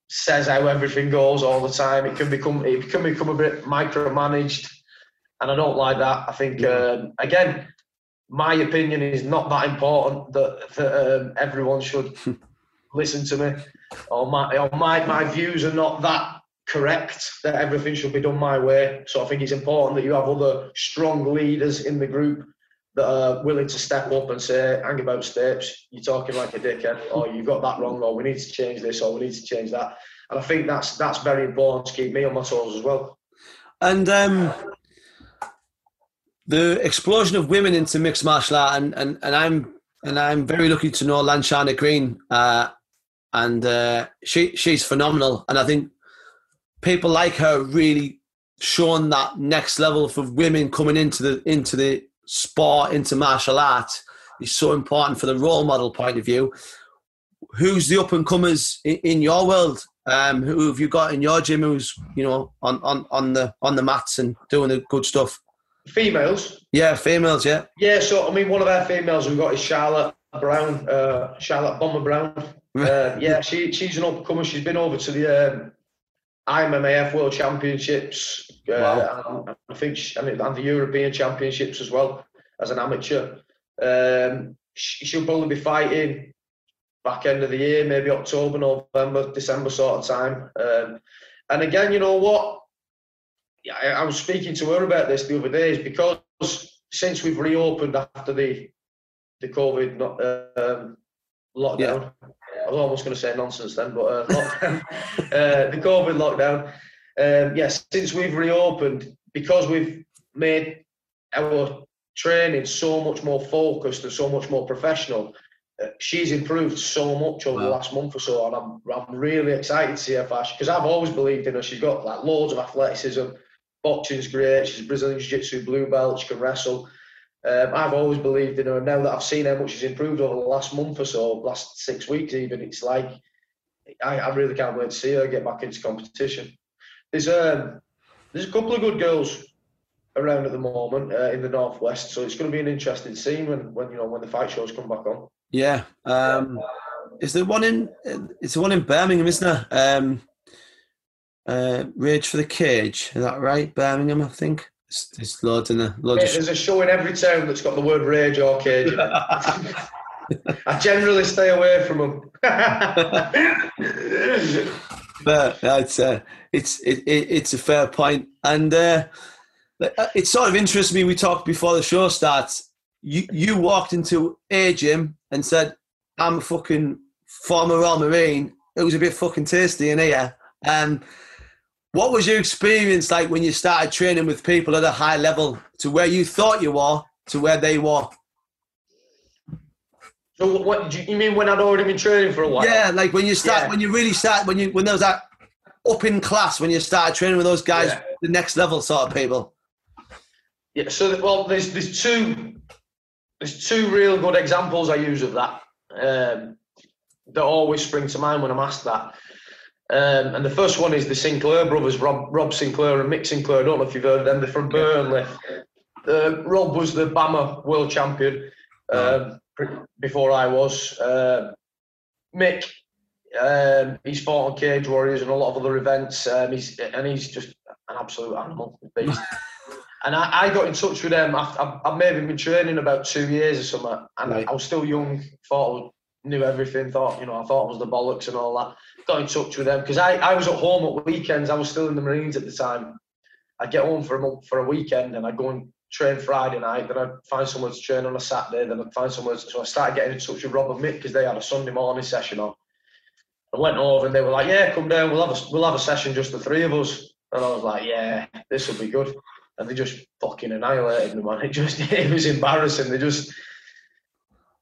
says how everything goes all the time, it can become it can become a bit micromanaged, and I don't like that. I think um, again my opinion is not that important that, that um, everyone should listen to me or my or my my views are not that correct that everything should be done my way. So i think it's important that you have other strong leaders in the group that are willing to step up and say hang about steps you're talking like a dickhead. Or you've got that wrong or we need to change this or we need to change that. And i think that's that's very important to keep me on my toes as well. And um the explosion of women into mixed martial art, and, and, and I'm and I'm very lucky to know Lanshana Green, uh, and uh, she she's phenomenal, and I think people like her really showing that next level for women coming into the into the sport, into martial art is so important for the role model point of view. Who's the up and comers in, in, your world? Um, who have you got in your gym? Who's you know on, on, on the on the mats and doing the good stuff? Females? Yeah, females, yeah. Yeah, so I mean, one of our females we've got is Charlotte Brown, uh, Charlotte Bomber Brown. Uh, yeah, she she's an upcomer. She's been over to the um, IMMAF World Championships. Uh, wow. and I think she, I mean, and the European Championships as well as an amateur. Um, she, will probably be fighting back end of the year, maybe October, November, December sort of time. Um, and again, you know what? I, I was speaking to her about this the other day, is because since we've reopened after the the COVID um, lockdown, yeah. I was almost going to say nonsense then, but uh, lockdown, uh, the COVID lockdown. Um, yes, since we've reopened, because we've made our training so much more focused and so much more professional, uh, she's improved so much over wow. the last month or so, and I'm I'm really excited to see her fast because I've always believed in her. She's got like loads of athleticism boxing's great. She's Brazilian Jiu-Jitsu blue belt. She can wrestle. Um, I've always believed in her. Now that I've seen how much she's improved over the last month or so, last six weeks even, it's like I, I really can't wait to see her get back into competition. There's um, there's a couple of good girls around at the moment uh, in the northwest, so it's going to be an interesting scene when, when you know when the fight shows come back on. Yeah, um, is there one in? It's the one in Birmingham, isn't there? Um, uh, Rage for the Cage. Is that right? Birmingham, I think. There's loads in there. Loads there's a show in every town that's got the word rage or cage. I generally stay away from them. but that's uh, it's it, it, it's a fair point. point, and uh, it sort of interests me. We talked before the show starts. You you walked into a gym and said, "I'm a fucking former Royal Marine. It was a bit fucking tasty in here." Um, what was your experience like when you started training with people at a high level to where you thought you were to where they were? So what do you mean when I'd already been training for a while? Yeah, like when you start, Yeah. when you really start, when you when there was that up in class, when you started training with those guys, Yeah. the next level sort of people. Yeah, so well, there's there's two there's two real good examples I use of that um, that always spring to mind when I'm asked that. Um, and the first one is the Sinclair brothers, Rob Rob Sinclair and Mick Sinclair. I don't know if you've heard of them. They're from Burnley. Uh, Rob was the BAMMA world champion um, before I was. Um Mick, um, he's fought on Cage Warriors and a lot of other events. Um, he's and he's just an absolute animal. beast. And I, I got in touch with them. After, I've, I've maybe been training about two years or something, and Right. I was still young. Thought I knew everything. Thought you know, I thought I was the bollocks and all that. Got in touch with them because I, I was at home at weekends. I was still in the Marines at the time. I'd get home for a month, for a weekend, and I'd go and train Friday night. Then I'd find somewhere to train on a Saturday. Then I'd find. To, so I started getting in touch with Rob and Mick because they had a Sunday morning session on. I went over and they were like, "Yeah, come down. We'll have a we'll have a session just the three of us." And I was like, "Yeah, this will be good." And they just fucking annihilated me, man. It just it was embarrassing. They just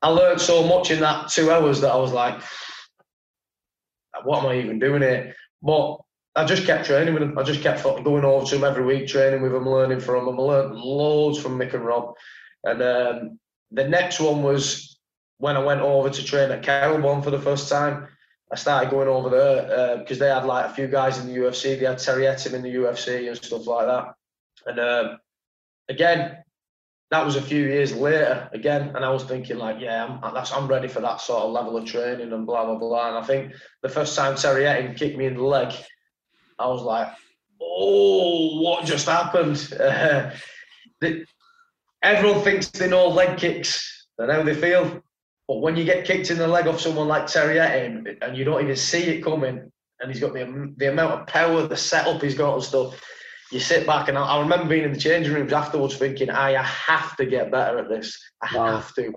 I learned so much in that two hours that I was like, "What am I even doing here?" But I just kept training with them. I just kept going over to them every week, training with them, learning from them. I learned loads from Mick and Rob. And um, the next one was when I went over to train at Kaobon for the first time. I started going over there because they had like a few guys in the UFC. They had Terry Etim in the UFC and stuff like that. And um, again, that was a few years later again, and I was thinking like, yeah, I'm, that's I'm ready for that sort of level of training and blah blah blah. And I think the first time Terry Etim kicked me in the leg, I was like, oh, what just happened? Uh, the, everyone thinks they know leg kicks and how they feel, but when you get kicked in the leg off someone like Terry Etim and you don't even see it coming, and he's got the the amount of power, the setup he's got and stuff you sit back and I, I remember being in the changing rooms afterwards thinking I, I have to get better at this. I Wow. have to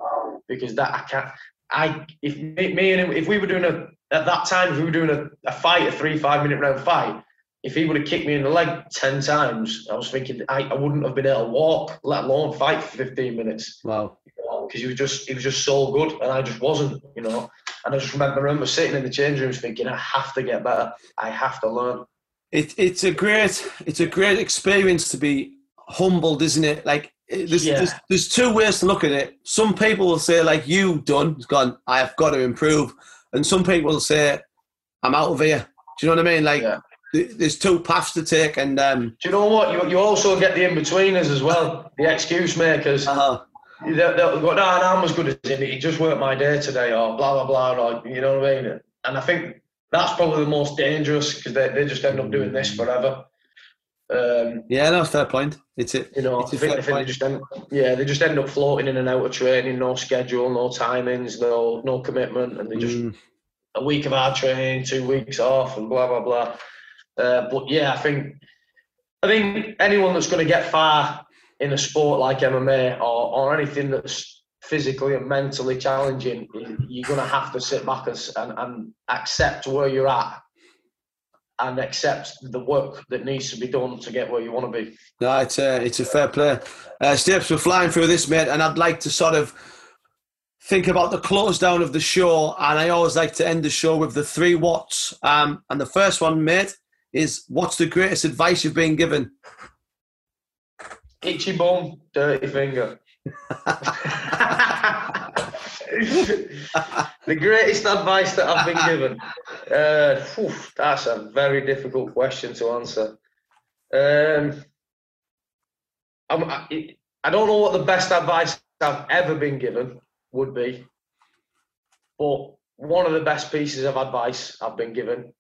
because that I can't I if me, me and him if we were doing a at that time if we were doing a, a fight a three five minute round fight if he would have kicked me in the leg 10 times I was thinking I, I wouldn't have been able to walk let alone fight for 15 minutes. Wow. because he was just he was just so good and I just wasn't you know? And I just remember, remember sitting in the changing rooms thinking I have to get better. I have to learn It, it's a great it's a great experience to be humbled, isn't it? Like there's, Yeah. there's there's two ways to look at it. Some people will say like you done, it's gone. I have got to improve, and some people will say I'm out of here. Do you know what I mean? Like Yeah. th- there's two paths to take, and um, Do you know what? You, you also get the in betweeners as well, the excuse makers. uh, They'll, they'll go, no, no, I'm as good as him. He just worked my day today, or blah, blah, blah, or you know what I mean? And I think that's probably the most dangerous because they, they just end up doing this forever. Um, yeah, no, fair point. It's a you know, It's a I think, fair I think they just end, yeah, they just end up floating in and out of training, no schedule, no timings, no no commitment, and they just mm, a week of hard training, two weeks off, and blah blah blah. Uh, but yeah, I think I think anyone that's going to get far in a sport like MMA or, or anything that's physically and mentally challenging, you- you're going to have to sit back and, and, accept where you're at and accept the work that needs to be done to get where you want to be. no, it's a it's a fair play. Uh, Steps, we're flying through this, mate, and I'd like to sort of think about the close down of the show, and I always like to end the show with the three what's. Um, and the first one, mate, is what's the greatest advice you've been given? Itchy bum, dirty finger. the greatest advice that I've been given. Uh, phew, that's a very difficult question to answer. Um, I'm, I, I don't know what the best advice I've ever been given would be, but one of the best pieces of advice I've been given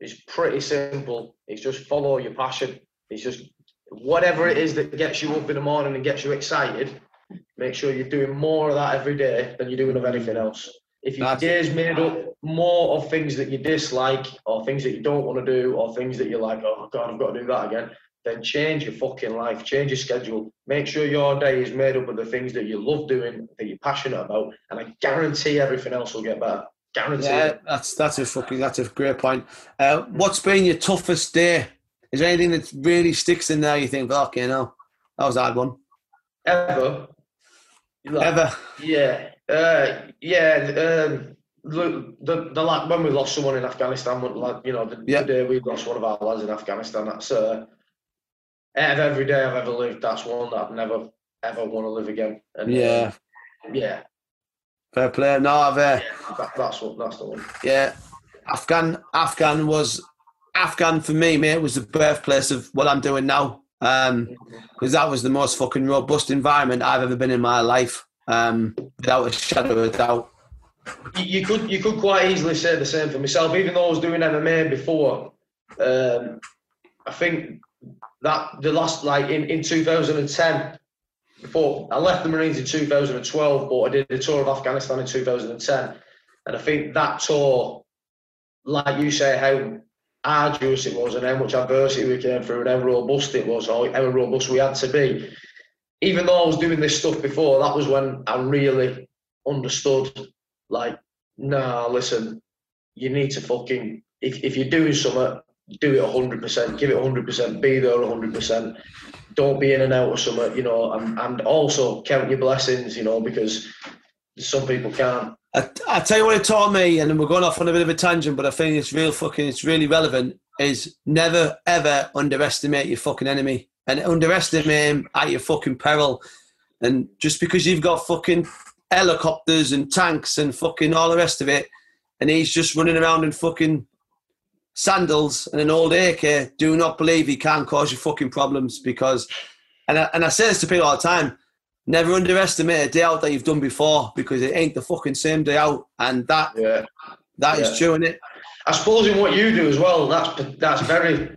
is pretty simple. It's just follow your passion. It's just whatever it is that gets you up in the morning and gets you excited, make sure you're doing more of that every day than you're doing of anything else. If your That's- day's made up more of things that you dislike or things that you don't want to do or things that you're like, oh God, I've got to do that again, then change your fucking life, change your schedule. Make sure your day is made up of the things that you love doing, that you're passionate about, and I guarantee everything else will get better. Guarantee Yeah, it. that's that's a fucking that's a great point. Uh, what's been your toughest day? Is there anything that really sticks in there? You think, okay, no, that was a hard one. Ever. Like, Ever? Yeah. Uh, yeah, um, the, the, the like when we lost someone in Afghanistan, like you know, the, Yeah. the day we lost one of our lads in Afghanistan, that's uh, out of every day I've ever lived, that's one that I've never ever want to live again. And, uh, Yeah, yeah, fair play. No, I've uh, that, that's what that's the one. yeah, Afghan Afghan was Afghan for me, mate. Was the birthplace of what I'm doing now. Um, because that was the most fucking robust environment I've ever been in my life. Um, without a shadow of a doubt. You, you could you could quite easily say the same for myself, even though I was doing MMA before. Um, I think that the last like in, in 2010, before I left the Marines in 2012, but I did a tour of Afghanistan in 2010, and I think that tour, like you say, how arduous it was and how much adversity we came through and how robust it was, or how robust we had to be. Even though I was doing this stuff before, that was when I really understood like, nah, listen, you need to fucking if, if you're doing something, do it hundred percent, give it hundred percent, be there hundred percent. Don't be in and out of something, you know, and, and also count your blessings, you know, because some people can't. I, I tell you what it taught me, and we're going off on a bit of a tangent, but I think it's real fucking, it's really relevant. Is never ever underestimate your fucking enemy, and underestimate him at your fucking peril. And just because you've got fucking helicopters and tanks and fucking all the rest of it, and he's just running around in fucking sandals and an old AK, do not believe he can cause you fucking problems because, and I, and I say this to people all the time, never underestimate a day out that you've done before because it ain't the fucking same day out, and that Yeah. that is Yeah. true, is it? I suppose in what you do as well, that's that's very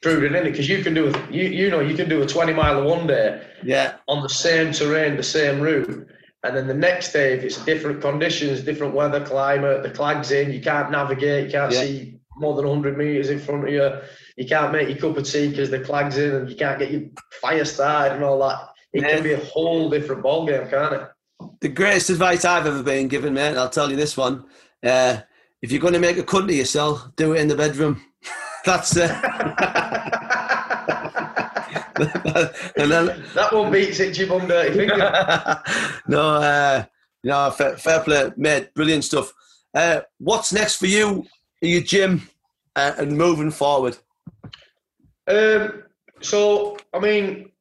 prudent, is it? Because you can do a, you you know you can do a twenty mile one day Yeah, on the same terrain, the same route, and then the next day, if it's different conditions, different weather, climate, the clag's in, you can't navigate, you can't Yeah. see more than 100 metres in front of you, you can't make your cup of tea because the clag's in, and you can't get your fire started and all that. It can be a whole different ballgame, can't it? the greatest advice I've ever been given, mate. and I'll tell you this one: uh, if you're going to make a cunt of yourself, do it in the bedroom. That's it. and then that one beats it, itchy bum dirty finger. no, uh, no, fair, fair play, mate. Brilliant stuff. Uh, what's next for you, your gym, uh, and moving forward? Um, so, I mean,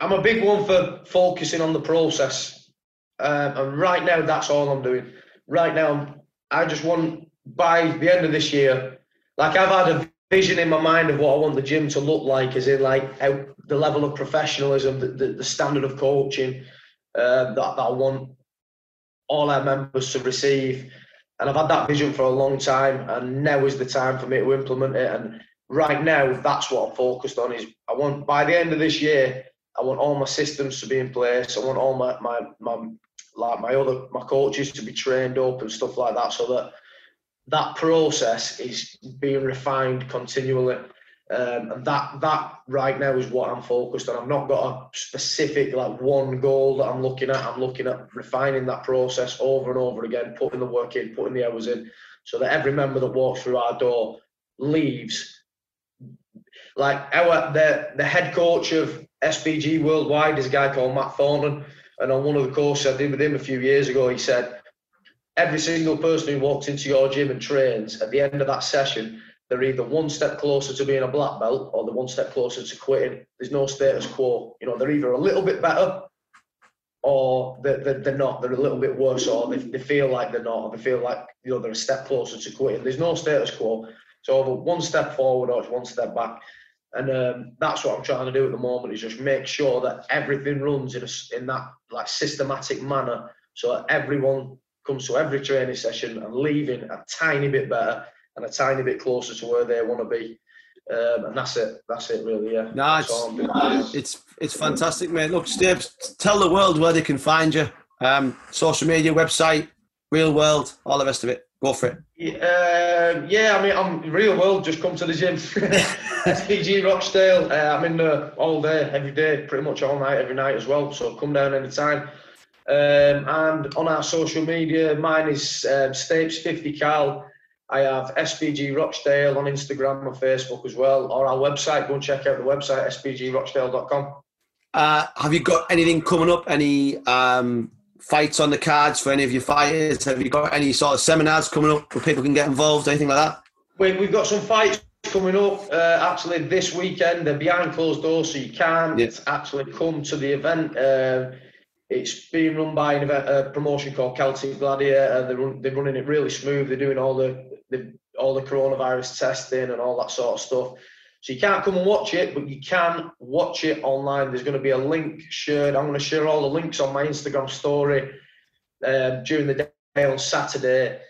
I'm a big one for focusing on the process. Um, and right now, that's all I'm doing. Right now, I just want, by the end of this year, like I've had a vision in my mind of what I want the gym to look like, as in like how the level of professionalism, the, the, the standard of coaching uh, that, that I want all our members to receive. And I've had that vision for a long time, and now is the time for me to implement it. And right now, that's what I'm focused on. Is I want by the end of this year, I want all my systems to be in place. I want all my my my like my other my coaches to be trained up and stuff like that, so that that process is being refined continually. Um, and that that right now is what I'm focused on. I've not got a specific like one goal that I'm looking at. I'm looking at refining that process over and over again, putting the work in, putting the hours in, so that every member that walks through our door leaves like our the the head coach of SBG Worldwide is a guy called Matt Thornton, and on one of the courses I did with him a few years ago, he said every single person who walks into your gym and trains at the end of that session, they're either one step closer to being a black belt or they're one step closer to quitting. There's no status quo. You know, they're either a little bit better or they're, they're, not. They're a little bit worse or they, they feel like they're not. Or they feel like, you know, they're a step closer to quitting. There's no status quo. So either one step forward or it's one step back. And um, that's what I'm trying to do at the moment is just make sure that everything runs in, a, in that like systematic manner so that everyone comes to every training session and leaving a tiny bit better and a tiny bit closer to where they want to be. Um, and that's it. That's it, really. Yeah. No, it's, it's it's fantastic, mate. Look, Steve, tell the world where they can find you. Um, social media, website, real world, all the rest of it. Go for it. Yeah, um, yeah, I mean, I'm real world. Just come to the gym. SBG Rochdale. Uh, I'm in there all day, every day, pretty much all night, every night as well. So come down anytime. Um, and on our social media, mine is um, Stapes50 Cal. I have SBG Rochdale on Instagram and Facebook as well, or our website. Go and check out the website, sbgrochdale.com. Uh, have you got anything coming up? Any um, fights on the cards for any of your fighters? Have you got any sort of seminars coming up where people can get involved, anything like that? We, we've got some fights coming up uh, actually this weekend. They're behind closed doors, so you can't yeah. actually come to the event. Uh, it's being run by an event, a promotion called Celtic Gladiator. They're, run, they're running it really smooth. They're doing all the, the all the coronavirus testing and all that sort of stuff. So you can't come and watch it, but you can watch it online. There's going to be a link shared. I'm going to share all the links on my Instagram story um, during the day on Saturday.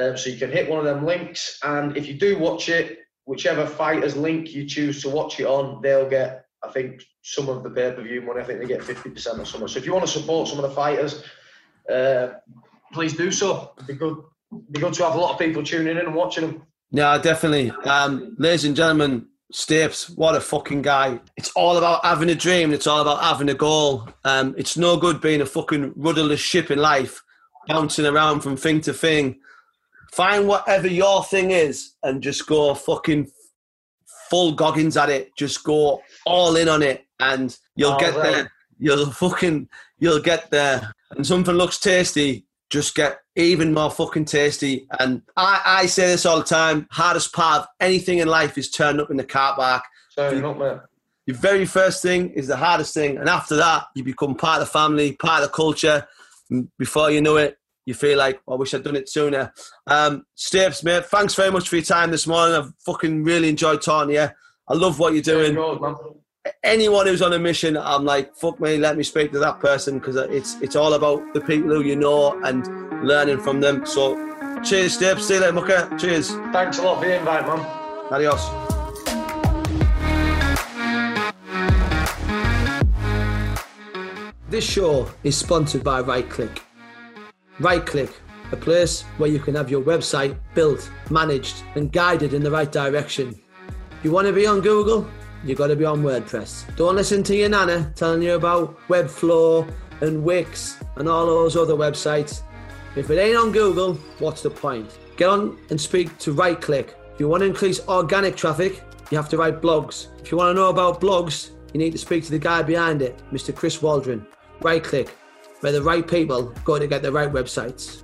Um, so you can hit one of them links. And if you do watch it, whichever fighter's link you choose to watch it on, they'll get, I think, some of the pay per view money. I think they get 50% or something. So if you want to support some of the fighters, uh, please do so. It'd be good. It'd be good to have a lot of people tuning in and watching them. Yeah, definitely. Um, ladies and gentlemen, Stapes, what a fucking guy. It's all about having a dream. It's all about having a goal. Um, it's no good being a fucking rudderless ship in life, bouncing around from thing to thing. Find whatever your thing is and just go fucking full goggins at it. Just go all in on it and you'll get there. You'll fucking, you'll get there. And something looks tasty, just get even more fucking tasty. And I, I say this all the time: hardest part of anything in life is turning up in the car park. Turning up, man. Your very first thing is the hardest thing, and after that, you become part of the family, part of the culture. And before you know it, you feel like, oh, I wish I'd done it sooner. Um, mate, thanks very much for your time this morning. I've fucking really enjoyed talking to you. I love what you're doing anyone who's on a mission, I'm like, fuck me, let me speak to that person because it's it's all about the people who you know and learning from them. So, cheers, Steve. See you later, Mucker. Cheers. Thanks a lot for the invite, man. Adios. This show is sponsored by RightClick. RightClick, a place where you can have your website built, managed, and guided in the right direction. You want to be on Google? You got to be on WordPress. Don't listen to your nana telling you about Webflow and Wix and all those other websites. If it ain't on Google, what's the point? Get on and speak to RightClick. If you want to increase organic traffic, you have to write blogs. If you want to know about blogs, you need to speak to the guy behind it, Mr. Chris Waldron. Right RightClick, where the right people go to get the right websites.